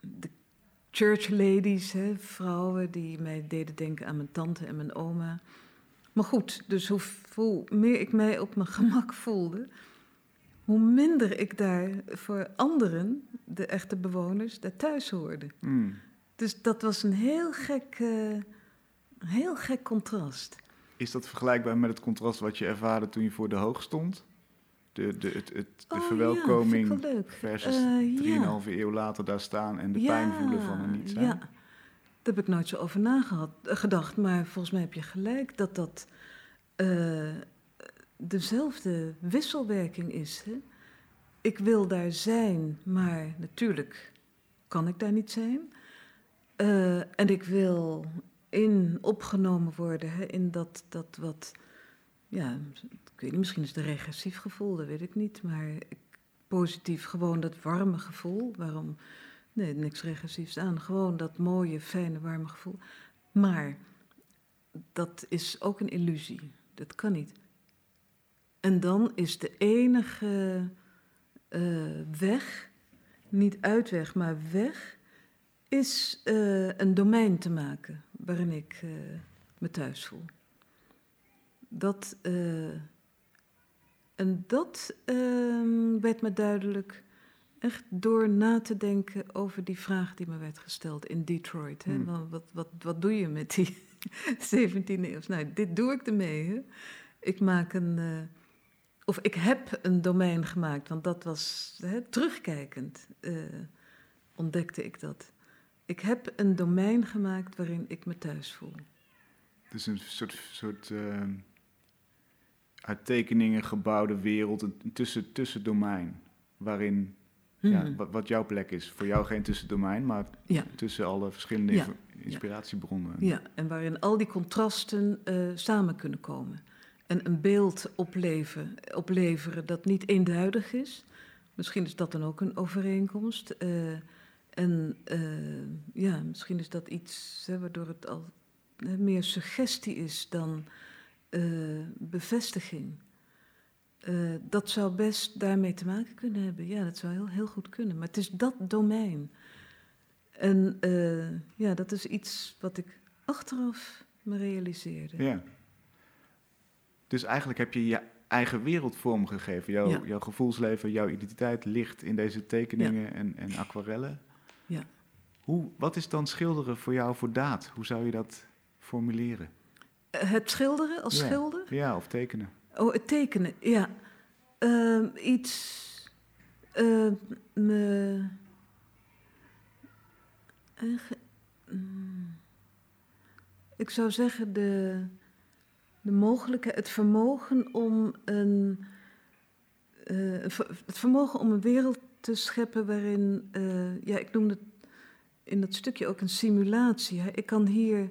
de church ladies, he, vrouwen die mij deden denken aan mijn tante en mijn oma. Maar goed, dus hoe, hoe meer ik mij op mijn gemak voelde, hoe minder ik daar voor anderen, de echte bewoners, daar thuis hoorde. Mm. Dus dat was een heel gek, uh, heel gek contrast. Is dat vergelijkbaar met het contrast wat je ervaarde toen je voor de hoog stond? De, de, het, het, de oh, verwelkoming ja, versus uh, ja. eeuw later daar staan en de pijn voelen van een niet zijn? Ja, daar heb ik nooit zo over nagedacht. Maar volgens mij heb je gelijk dat dat uh, dezelfde wisselwerking is. Hè? Ik wil daar zijn, maar natuurlijk kan ik daar niet zijn. Uh, en ik wil in opgenomen worden hè, in dat, dat wat, ja, weet niet, misschien is het een regressief gevoel, dat weet ik niet, maar positief gewoon dat warme gevoel. Waarom? Nee, niks regressiefs aan. Gewoon dat mooie, fijne, warme gevoel. Maar dat is ook een illusie. Dat kan niet. En dan is de enige uh, weg, niet uitweg, maar weg, is uh, een domein te maken waarin ik uh, me thuis voel. Dat, en dat ehm, werd me duidelijk echt door na te denken over die vraag die me werd gesteld in Detroit. Hè? Hmm. Wat, wat, wat, doe je met die 17e eeuw? Nou, dit doe ik ermee. Hè? Ik maak een. eh, of ik heb een domein gemaakt, want dat was hè, terugkijkend. eh, ontdekte ik dat. Ik heb een domein gemaakt waarin ik me thuis voel. Dus een soort, soort eh, uit tekeningen gebouwde wereld, een tussen, tussendomein. Waarin, ja, Mhm. wat, wat jouw plek is. Voor jou geen tussendomein, maar Ja. tussen alle verschillende Ja. inspiratiebronnen. Ja, en waarin al die contrasten eh, samen kunnen komen. En een beeld opleven, opleveren dat niet eenduidig is. Misschien is dat dan ook een overeenkomst. Eh, en eh, ja, misschien is dat iets hè, waardoor het al hè, meer suggestie is dan eh, bevestiging. Eh, dat zou best daarmee te maken kunnen hebben. Ja, dat zou heel, heel goed kunnen. Maar het is dat domein. En eh, ja, dat is iets wat ik achteraf me realiseerde. Ja. Dus eigenlijk heb je je eigen wereld vormgegeven. Jouw, Ja. jouw gevoelsleven, jouw identiteit ligt in deze tekeningen en, en aquarellen. Ja. Hoe, wat is dan schilderen voor jou voor daad? Hoe zou je dat formuleren? Het schilderen als Ja. schilder? Ja, of tekenen. Oh, het tekenen, ja. Ehm, iets. eh, me. mm, ik zou zeggen de, de mogelijkheid, het vermogen om een. eh, het ver- het vermogen om een wereld te scheppen waarin. eh, ja, ik noemde het in dat stukje ook een simulatie. Hè. Ik kan hier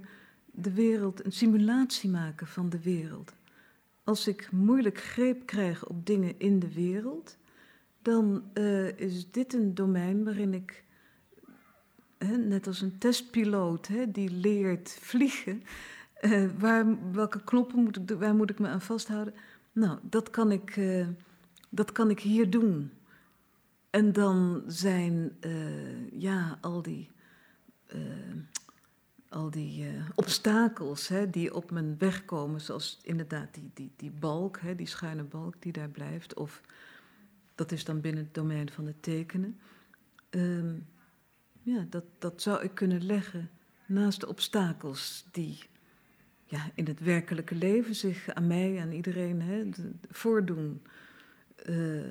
de wereld, een simulatie maken van de wereld als ik moeilijk greep krijg op dingen in de wereld, dan eh, is dit een domein waarin ik, hè, net als een testpiloot hè, die leert vliegen, eh, waar, welke knoppen moet ik, waar moet ik me aan vasthouden? Nou, dat kan ik, eh, dat kan ik hier doen. En dan zijn ja, al die, al die eh, obstakels hè, die op mijn weg komen, zoals inderdaad die, die, die balk, hè, die schuine balk die daar blijft, of dat is dan binnen het domein van het tekenen. Ehm, ja, dat, dat zou ik kunnen leggen naast de obstakels die ja, in het werkelijke leven zich aan mij, aan iedereen hè, voordoen. Eh,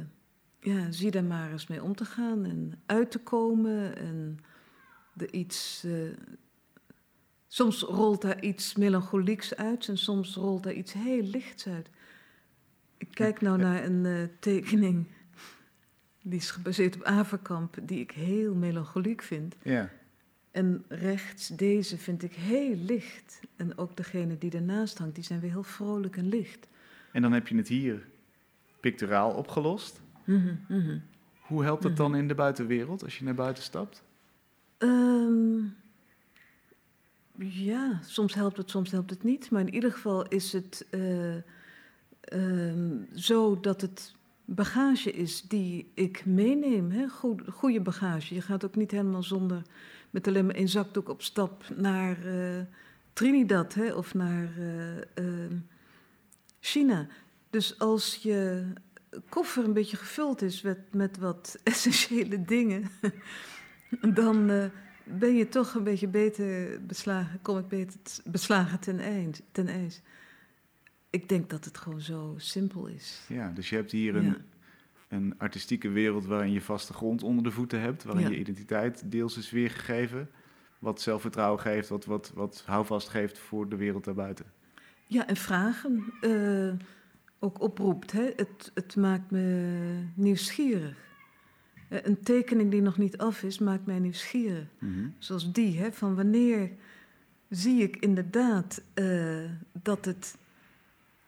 ja, zie daar maar eens mee om te gaan en uit te komen en er iets. eh, soms rolt daar iets melancholieks uit en soms rolt daar iets heel lichts uit. Ik kijk nou naar een eh, tekening die is gebaseerd op Averkamp, die ik heel melancholiek vind. Ja. En rechts deze vind ik heel licht. En ook degene die ernaast hangt, die zijn weer heel vrolijk en licht. En dan heb je het hier picturaal opgelost. Mhm, mhm. Hoe helpt het dan in de buitenwereld als je naar buiten stapt? Ehm, ja, soms helpt het, soms helpt het niet. Maar in ieder geval is het eh, ehm, zo dat het bagage is die ik meeneem. Hè? Goed, goede bagage. Je gaat ook niet helemaal zonder met alleen maar één zakdoek op stap naar eh, Trinidad hè? of naar eh, ehm, China. Dus als je koffer een beetje gevuld is met, met wat essentiële dingen, dan ben je toch een beetje beter beslagen, kom ik beter beslagen ten, eind, ten ijs. Ik denk dat het gewoon zo simpel is. Ja, dus je hebt hier een, Ja. een artistieke wereld waarin je vaste grond onder de voeten hebt, waarin Ja. je identiteit deels is weergegeven, wat zelfvertrouwen geeft, wat, wat, wat houvast geeft voor de wereld daarbuiten. Ja, en vragen eh, ook oproept. Hè? Het, het maakt me nieuwsgierig. Eh, Een tekening die nog niet af is, maakt mij nieuwsgierig. Mhm. Zoals die, hè, van wanneer zie ik inderdaad eh, dat het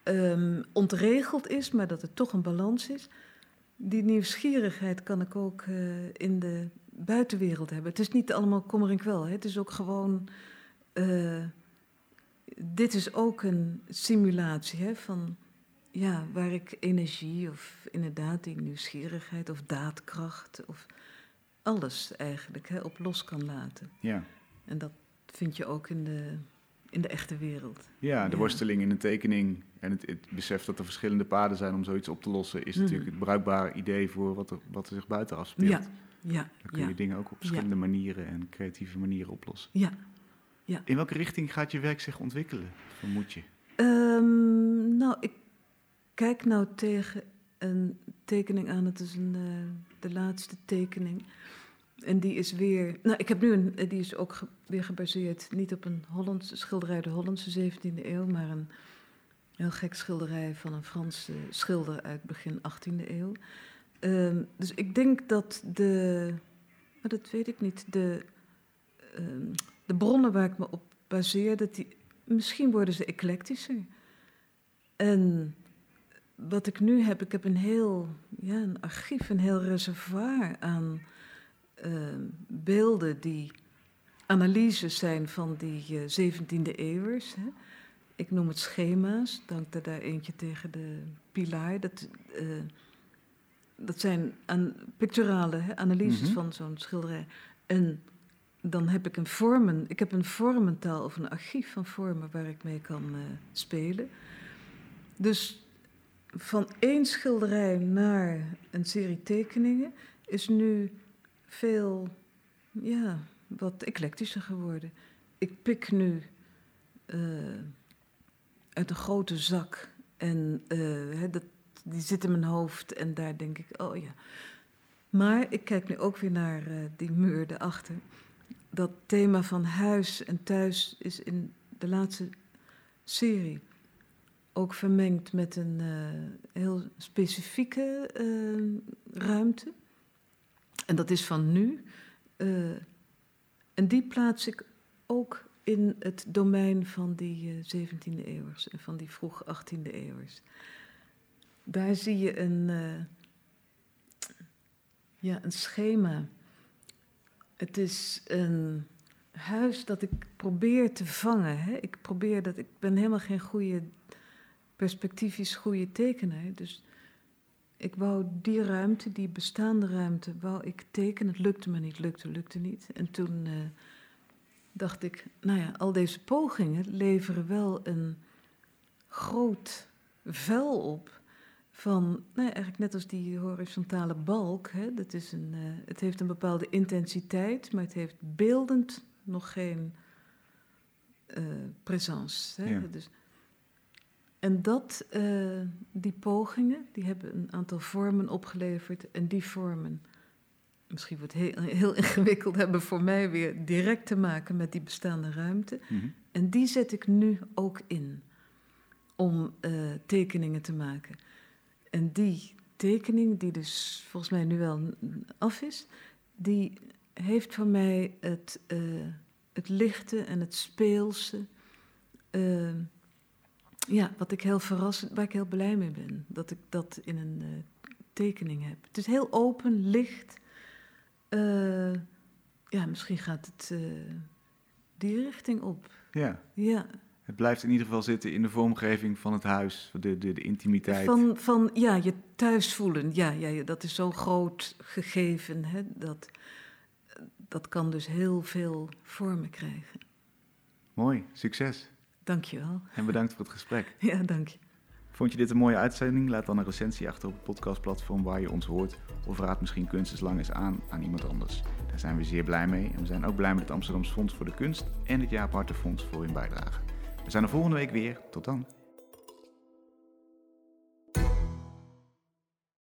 ehm, ontregeld is, maar dat het toch een balans is. Die nieuwsgierigheid kan ik ook eh, in de buitenwereld hebben. Het is niet allemaal kommer en kwel. Hè. Het is ook gewoon. dit is ook een simulatie hè, van. Ja, waar ik energie of inderdaad die nieuwsgierigheid of daadkracht of alles eigenlijk hè, op los kan laten. Ja. En dat vind je ook in de, in de echte wereld. Ja, de Ja. worsteling in een tekening en het, het besef dat er verschillende paden zijn om zoiets op te lossen, is Mhm. natuurlijk het bruikbare idee voor wat er, wat er zich buiten afspeelt. Ja, ja, Dan kun ja, je dingen ook op verschillende manieren en creatieve manieren oplossen. ja. In welke richting gaat je werk zich ontwikkelen, vermoed je? Ehm, nou, ik kijk nou tegen een tekening aan. Het is een, eh, de laatste tekening. En die is weer. Nou, ik heb nu een. Die is ook weer gebaseerd niet op een Hollandse schilderij, de Hollandse 17e eeuw, maar een heel gek schilderij van een Franse schilder uit begin 18e eeuw. Ehm, dus ik denk dat de. Maar dat weet ik niet. De, ehm, de bronnen waar ik me op baseer, dat die, misschien worden ze eclectischer. En wat ik nu heb, ik heb een heel ja, een archief, een heel reservoir aan ehm, beelden die analyses zijn van die eh, 17e eeuwers. Hè. Ik noem het schema's, dank er daar eentje tegen de pilaar. Dat, eh, dat zijn aan, picturale hè, analyses Mhm. van zo'n schilderij. En dan heb ik een vormen, ik heb een vormentaal of een archief van vormen waar ik mee kan eh, spelen. Dus van één schilderij naar een serie tekeningen is nu veel, ja, wat eclectischer geworden. Ik pik nu eh, uit een grote zak en eh, dat, die zit in mijn hoofd en daar denk ik, oh ja. Maar ik kijk nu ook weer naar eh, die muur daarachter. Dat thema van huis en thuis is in de laatste serie ook vermengd met een eh, heel specifieke eh, ruimte. En dat is van nu. Eh, en die plaats ik ook in het domein van die eh 17e eeuwers en van die vroeg 18e eeuwers. Daar zie je een, ja, een schema. Het is een huis dat ik probeer te vangen. Hè. Ik probeer dat. Ik ben helemaal geen goede perspectiefs goede tekenaar. Dus ik wou die ruimte, die bestaande ruimte, wou ik tekenen. Het lukte me niet, lukte, lukte niet. En toen eh, dacht ik, nou ja, al deze pogingen leveren wel een groot vel op van, nou ja, eigenlijk net als die horizontale balk. Hè, dat is een, eh, het heeft een bepaalde intensiteit, maar het heeft beeldend nog geen eh presence. Hè, Ja. dus, en dat, eh, die pogingen, die hebben een aantal vormen opgeleverd. En die vormen, misschien wordt het heel, heel ingewikkeld, hebben voor mij weer direct te maken met die bestaande ruimte. Mhm. En die zet ik nu ook in om eh, tekeningen te maken. En die tekening, die dus volgens mij nu wel af is, die heeft voor mij het, eh, het lichte en het speelse. Ja, wat ik heel verrassend, waar ik heel blij mee ben. Dat ik dat in een eh, tekening heb. Het is heel open, licht. Eh, ja, misschien gaat het eh, die richting op. Ja, Ja, het blijft in ieder geval zitten in de vormgeving van het huis, de, de, de intimiteit. van, van ja, je thuis voelen. Ja, ja, ja, dat is zo groot gegeven. Hè, dat, dat kan dus heel veel vormen krijgen. Mooi, succes. Dank je wel. En bedankt voor het gesprek. Ja, dank je. Vond je dit een mooie uitzending? Laat dan een recensie achter op het podcastplatform waar je ons hoort. Of raad misschien Kunst is Lang eens aan aan iemand anders. Daar zijn we zeer blij mee. En we zijn ook blij met het Amsterdams Fonds voor de Kunst en het Jaap Hartenfonds voor hun bijdrage. We zijn er volgende week weer. Tot dan.